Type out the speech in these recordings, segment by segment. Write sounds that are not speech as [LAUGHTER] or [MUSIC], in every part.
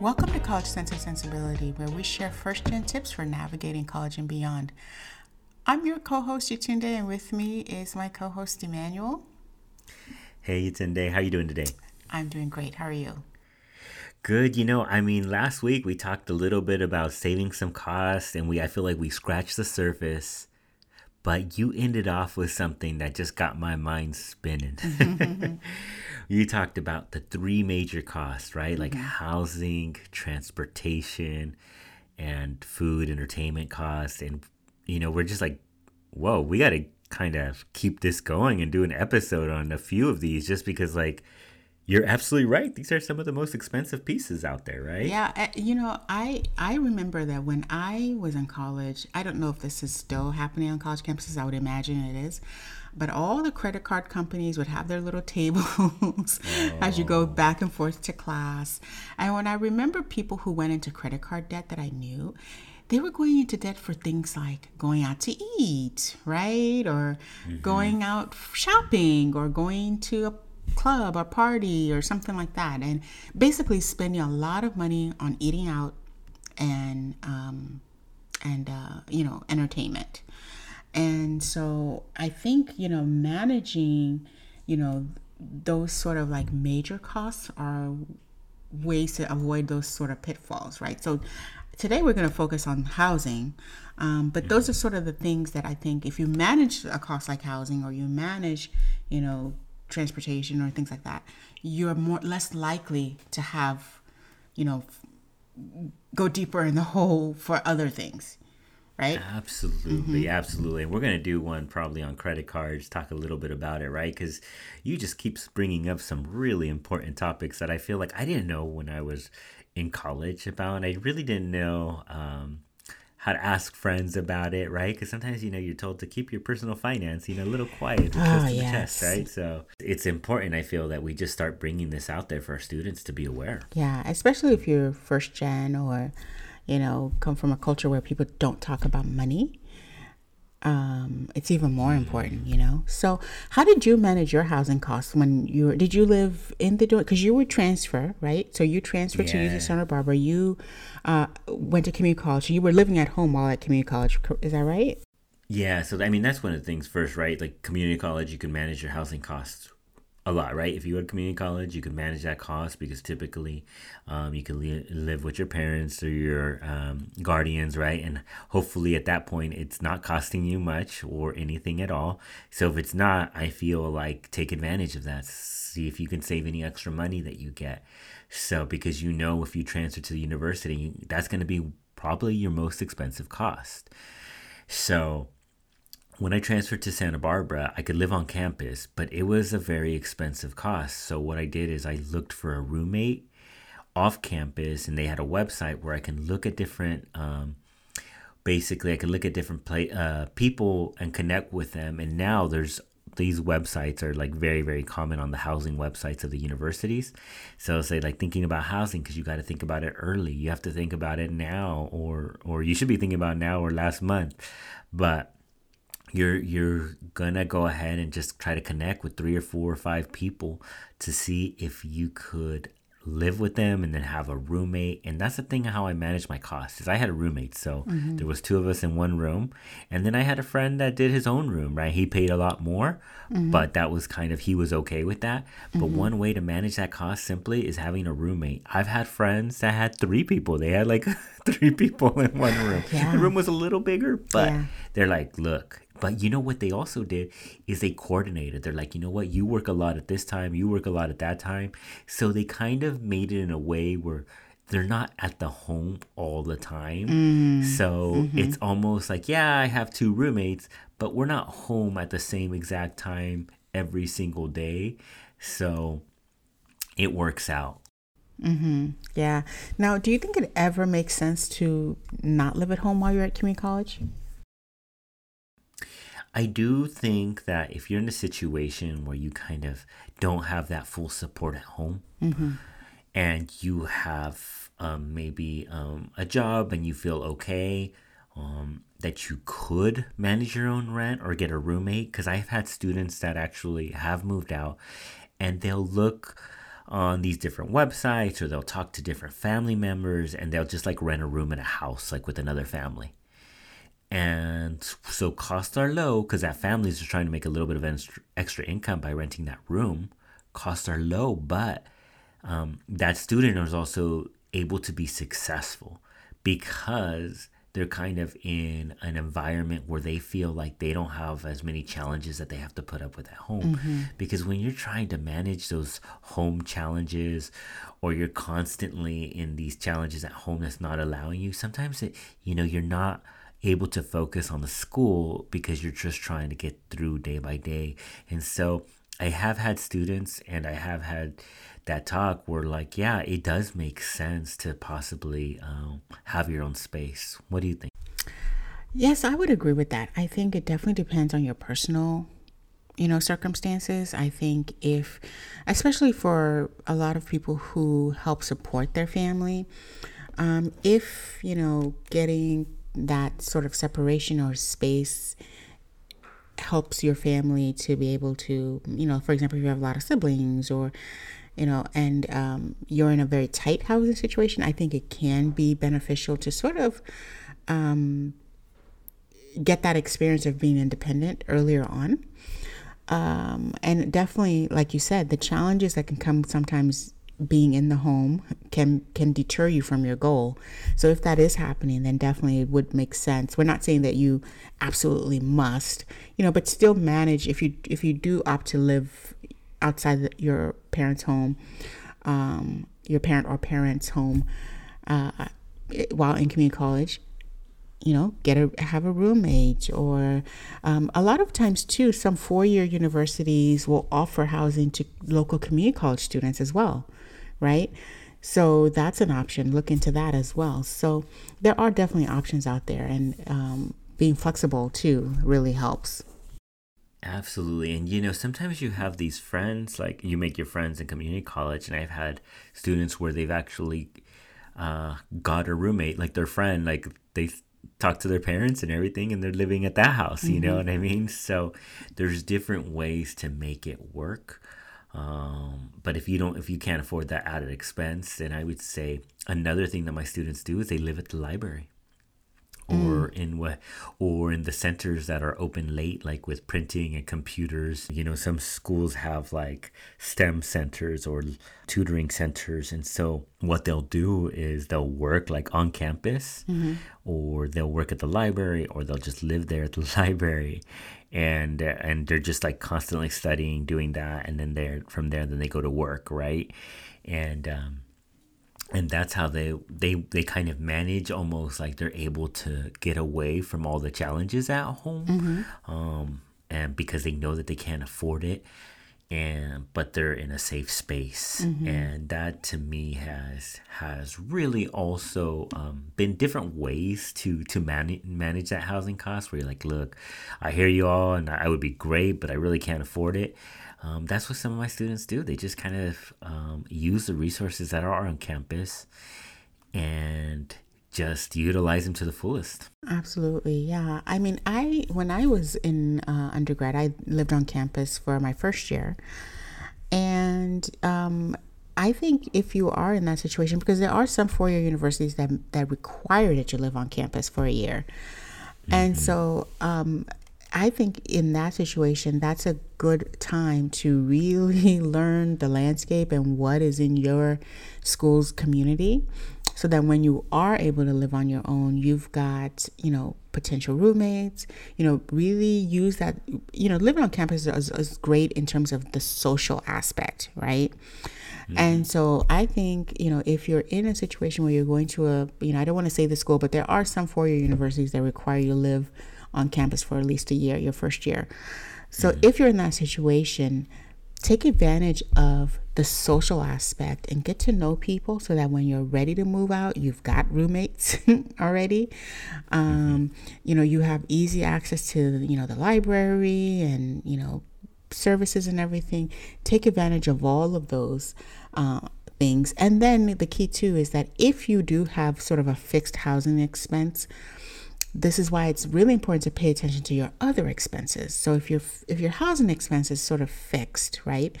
Welcome to College Sense and Sensibility, where we share first gen tips for navigating college and beyond. I'm your co host, Yetunde, and with me is my co host, Emmanuel. Hey, Yetunde, how are you doing today? I'm doing great. How are you? Good. You know, I mean, last week we talked a little bit about saving some costs, and we I feel like we scratched the surface. But you ended off with something that just got my mind spinning. [LAUGHS] [LAUGHS] you talked about the three major costs, right? Like mm-hmm. housing, transportation, and food, entertainment costs. And, you know, we're just like, whoa, we got to kind of keep this going and do an episode on a few of these just because, like, you're absolutely right. These are some of the most expensive pieces out there, right? Yeah, eh, you know, I I remember that when I was in college. I don't know if this is still happening on college campuses. I would imagine it is, but all the credit card companies would have their little [LAUGHS] tables oh. as you go back and forth to class. And when I remember people who went into credit card debt that I knew, they were going into debt for things like going out to eat, right? Or mm-hmm. going out shopping or going to a club or party or something like that. And basically spending a lot of money on eating out and, um, and uh, you know, entertainment. And so I think, you know, managing, you know, those sort of like major costs are ways to avoid those sort of pitfalls, right? So today we're going to focus on housing. Um, but those are sort of the things that I think if you manage a cost like housing or you manage, you know, transportation or things like that, you're more less likely to have, you know, go deeper in the hole for other things. Right? Absolutely, mm-hmm. absolutely. And we're going to do one probably on credit cards, talk a little bit about it, right? Because you just keep bringing up some really important topics that I feel like I didn't know when I was in college about. I really didn't know um, how to ask friends about it, right? Because sometimes you know you're told to keep your personal finance, you know, a little quiet, oh, yes. chest, right? So it's important. I feel that we just start bringing this out there for our students to be aware. Yeah, especially if you're first gen or you know come from a culture where people don't talk about money um, it's even more important, you know. So, how did you manage your housing costs when you were, did you live in the dorm? Because you were transfer, right? So you transferred yeah. to UC Santa Barbara. You uh, went to community college. You were living at home while at community college. Is that right? Yeah. So I mean, that's one of the things first, right? Like community college, you can manage your housing costs a lot, right? If you go to community college, you can manage that cost because typically um, you can li- live with your parents or your um, guardians, right? And hopefully at that point, it's not costing you much or anything at all. So if it's not, I feel like take advantage of that. See if you can save any extra money that you get. So because you know if you transfer to the university, that's going to be probably your most expensive cost. So when I transferred to Santa Barbara, I could live on campus, but it was a very expensive cost. So what I did is I looked for a roommate off campus, and they had a website where I can look at different. Um, basically, I could look at different play, uh, people and connect with them. And now there's these websites are like very very common on the housing websites of the universities so say like thinking about housing because you got to think about it early you have to think about it now or or you should be thinking about now or last month but you're you're gonna go ahead and just try to connect with three or four or five people to see if you could live with them and then have a roommate and that's the thing how i managed my costs is i had a roommate so mm-hmm. there was two of us in one room and then i had a friend that did his own room right he paid a lot more mm-hmm. but that was kind of he was okay with that but mm-hmm. one way to manage that cost simply is having a roommate i've had friends that had three people they had like [LAUGHS] three people in one room yeah. the room was a little bigger but yeah. they're like look but you know what they also did is they coordinated. They're like, you know what, you work a lot at this time, you work a lot at that time. So they kind of made it in a way where they're not at the home all the time. Mm. So mm-hmm. it's almost like, yeah, I have two roommates, but we're not home at the same exact time every single day. So it works out. Mm-hmm. Yeah. Now, do you think it ever makes sense to not live at home while you're at community college? I do think that if you're in a situation where you kind of don't have that full support at home mm-hmm. and you have um, maybe um, a job and you feel okay, um, that you could manage your own rent or get a roommate, because I've had students that actually have moved out and they'll look on these different websites or they'll talk to different family members and they'll just like rent a room in a house like with another family and so costs are low because that families are trying to make a little bit of extra income by renting that room costs are low but um, that student is also able to be successful because they're kind of in an environment where they feel like they don't have as many challenges that they have to put up with at home. Mm-hmm. Because when you're trying to manage those home challenges or you're constantly in these challenges at home that's not allowing you, sometimes it, you know, you're not able to focus on the school because you're just trying to get through day by day. And so I have had students and I have had that talk where like yeah it does make sense to possibly um, have your own space. What do you think? Yes i would agree with that. I think it definitely depends on your personal you know circumstances. I think if especially for a lot of people who help support their family um, if you know getting that sort of separation or space helps your family to be able to you know for example if you have a lot of siblings or you know, and um, you're in a very tight housing situation, I think it can be beneficial to sort of um, get that experience of being independent earlier on. Um, and definitely, like you said, the challenges that can come sometimes being in the home can can deter you from your goal. So if that is happening, then definitely it would make sense. We're not saying that you absolutely must, you know, but still manage if you if you do opt to live outside your parents' home, um, your parent or parents' home, uh, while in community college, you know, get a have a roommate, or um, a lot of times too, some four year universities will offer housing to local community college students as well, right? So that's an option. Look into that as well. So there are definitely options out there, and um, being flexible too really helps. Absolutely. And you know, sometimes you have these friends, like you make your friends in community college, and I've had students where they've actually uh, got a roommate, like their friend, like they talk to their parents and everything, and they're living at that house, you mm-hmm. know what I mean? So there's different ways to make it work. Um, but if you don't, if you can't afford that added expense, then I would say another thing that my students do is they live at the library or mm. in what or in the centers that are open late like with printing and computers you know some schools have like stem centers or tutoring centers and so what they'll do is they'll work like on campus mm-hmm. or they'll work at the library or they'll just live there at the [LAUGHS] library and and they're just like constantly studying doing that and then they're from there then they go to work right and um and that's how they they they kind of manage almost like they're able to get away from all the challenges at home mm-hmm. um, and because they know that they can't afford it and but they're in a safe space mm-hmm. and that to me has has really also um, been different ways to to manage manage that housing cost where you're like look i hear you all and i would be great but i really can't afford it um, that's what some of my students do. They just kind of um, use the resources that are on campus and just utilize them to the fullest. Absolutely, yeah. I mean, I when I was in uh, undergrad, I lived on campus for my first year, and um, I think if you are in that situation, because there are some four-year universities that that require that you live on campus for a year, mm-hmm. and so um, I think in that situation, that's a good time to really [LAUGHS] learn the landscape and what is in your school's community so that when you are able to live on your own, you've got, you know, potential roommates, you know, really use that, you know, living on campus is, is great in terms of the social aspect, right? Mm-hmm. And so I think, you know, if you're in a situation where you're going to a, you know, I don't want to say the school, but there are some four year universities that require you to live on campus for at least a year, your first year. So mm-hmm. if you're in that situation, take advantage of the social aspect and get to know people so that when you're ready to move out, you've got roommates [LAUGHS] already. Um, mm-hmm. You know, you have easy access to, you know, the library and, you know, services and everything. Take advantage of all of those. Uh, things. And then the key too is that if you do have sort of a fixed housing expense, this is why it's really important to pay attention to your other expenses. So if your if your housing expense is sort of fixed, right,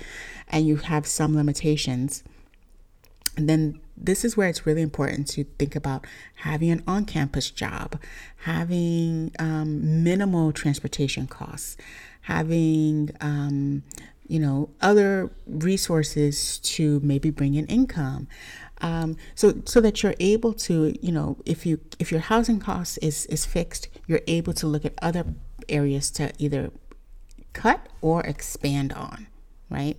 and you have some limitations, then this is where it's really important to think about having an on-campus job, having um, minimal transportation costs, having um, you know other resources to maybe bring in income um, so so that you're able to you know if you if your housing cost is is fixed you're able to look at other areas to either cut or expand on right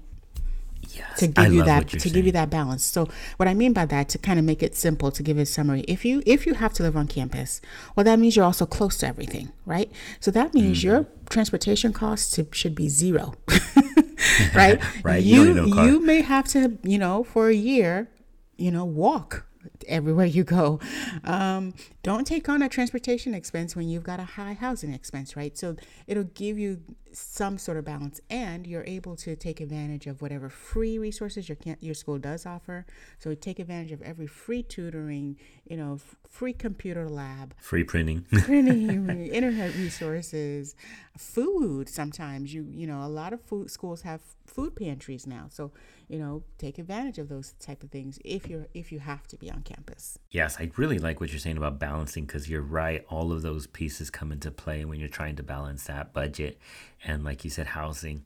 Yes, to give you that to you're give you that balance. So what I mean by that to kind of make it simple to give a summary. If you if you have to live on campus, well that means you're also close to everything, right? So that means your Mm-hmm. transportation costs should be zero. [LAUGHS] [LAUGHS] right? Right, you You don't need no car. you may have to, you know, for a year, you know, walk everywhere you go. Um, don't take on a transportation expense when you've got a high housing expense, right? So it'll give you some sort of balance, and you're able to take advantage of whatever free resources your can- your school does offer. So take advantage of every free tutoring, you know, f- free computer lab, Free printing. printing, [LAUGHS] internet resources, food. Sometimes you you know a lot of food schools have food pantries now, so you know take advantage of those type of things if you're if you have to be on campus. Yes, I really like what you're saying about balancing because you're right. All of those pieces come into play when you're trying to balance that budget. And like you said, housing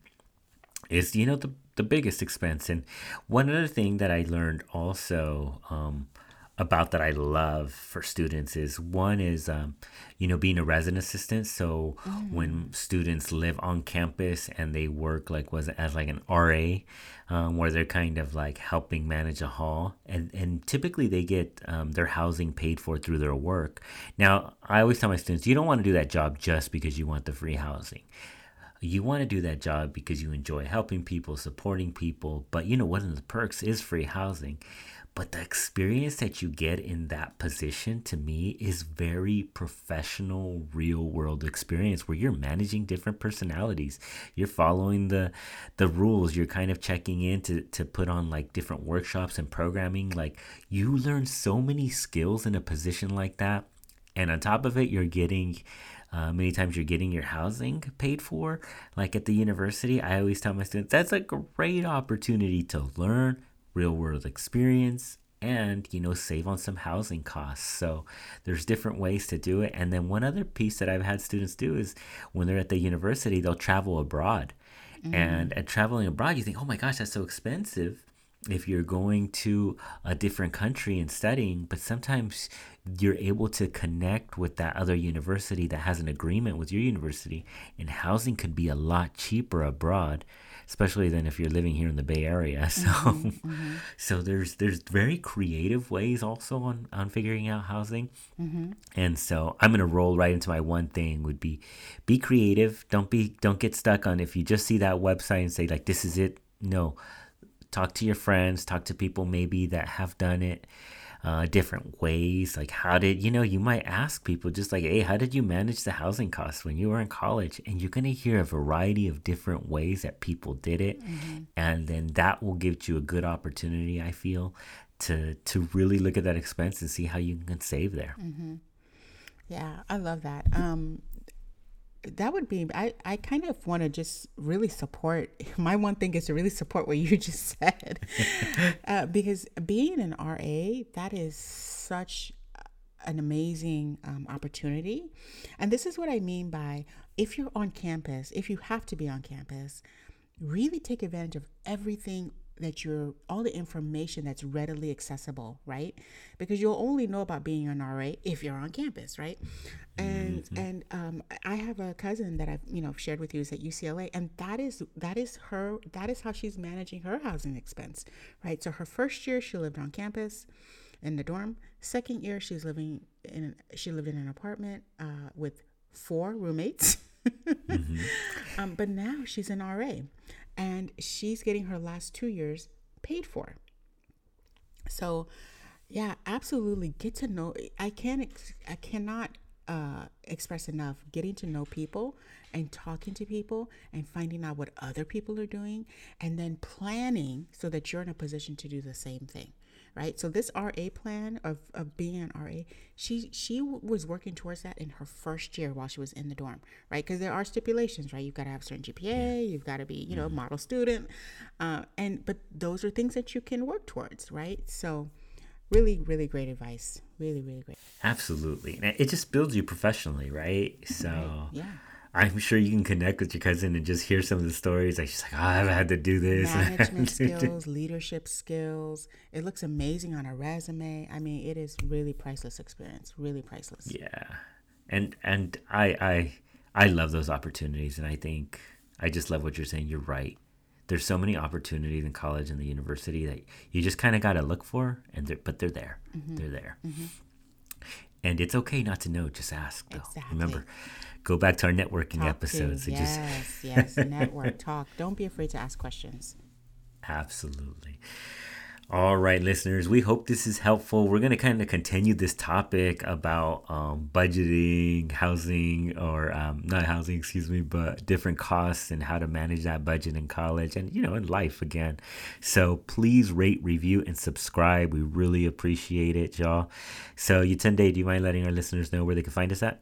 is, you know, the, the biggest expense. And one other thing that I learned also um, about that I love for students is one is, um, you know, being a resident assistant. So when students live on campus and they work like was it as like an RA, um, where they're kind of like helping manage a hall, and and typically they get um, their housing paid for through their work. Now I always tell my students, you don't want to do that job just because you want the free housing you want to do that job because you enjoy helping people, supporting people. But you know, one of the perks is free housing. But the experience that you get in that position to me is very professional, real world experience where you're managing different personalities. You're following the the rules. You're kind of checking in to, to put on like different workshops and programming. Like you learn so many skills in a position like that. And on top of it, you're getting uh, many times you're getting your housing paid for. Like at the university, I always tell my students that's a great opportunity to learn real world experience and you know save on some housing costs. So there's different ways to do it. And then one other piece that i've had students do is when they're at the university they'll travel abroad. And at traveling abroad you think oh my gosh that's so expensive if you're going to a different country and studying, but sometimes you're able to connect with that other university that has an agreement with your university, and housing could be a lot cheaper abroad, especially than if you're living here in the Bay Area. [LAUGHS] So, mm-hmm, mm-hmm. so there's there's very creative ways also on on figuring out housing, mm-hmm. and so I'm gonna roll right into my one thing would be, be creative. Don't be don't get stuck on if you just see that website and say like this is it. No, talk to your friends talk to people maybe that have done it uh, different ways like how did you know you might ask people just like hey how did you manage the housing costs when you were in college and you're going to hear a variety of different ways that people did it and then that will give you a good opportunity i feel to to really look at that expense and see how you can save there Mm-hmm. Yeah, I love that. Um, that would be I, I kind of want to just really support [LAUGHS] my one thing is to really support what you [LAUGHS] just said. [LAUGHS] Uh, because being an ra that is such an amazing um, opportunity. And this is what i mean by if you're on campus if you have to be on campus really take advantage of everything that you're all the information that's readily accessible right? Because you'll only know about being an ra if you're on campus right? And and um, i have a cousin that i've you know shared with you is at ucla and that is that is her that is how she's managing her housing expense right? So her first year she lived on campus in the dorm. Second year she's living in she lived in an apartment uh, with four roommates. [LAUGHS] Um, but now she's an RA and she's getting her last two years paid for. So, yeah, absolutely get to know. I can't, I cannot uh, express enough getting to know people and talking to people and finding out what other people are doing and then planning so that you're in a position to do the same thing right? So this RA plan of, of being an RA, she she was working towards that in her first year while she was in the dorm, right? Because there are stipulations, right? You've got to have a certain GPA, yeah. you've got to be, you know, mm-hmm. model student, uh, and but those are things that you can work towards, right? So really really great advice really really great absolutely it just builds you professionally right so right. yeah I'm sure you can connect with your cousin and just hear some of the stories. Like she's like, oh, I've had to do this. Management [LAUGHS] skills, leadership skills. It looks amazing on a resume. I mean, it is really priceless experience. Really priceless. Yeah, and and I I I love those opportunities, and I think I just love what you're saying. You're right. There's so many opportunities in college and the university that you just kind of got to look for, and they're, but they're there. Mm-hmm. They're there. Mm-hmm. And it's okay not to know. Just ask. Though. Exactly. Remember go back to our networking talk episodes. To, yes, just... yes, network [LAUGHS] talk. Don't be afraid to ask questions. Absolutely. All right, listeners, we hope this is helpful. We're going to kind of continue this topic about um, budgeting, housing, or um, not housing, excuse me, but different costs and how to manage that budget in college and, you know, in life again. So please rate, review, and subscribe. We really appreciate it, y'all. So, Yetunde, do you mind letting our listeners know where they can find us at?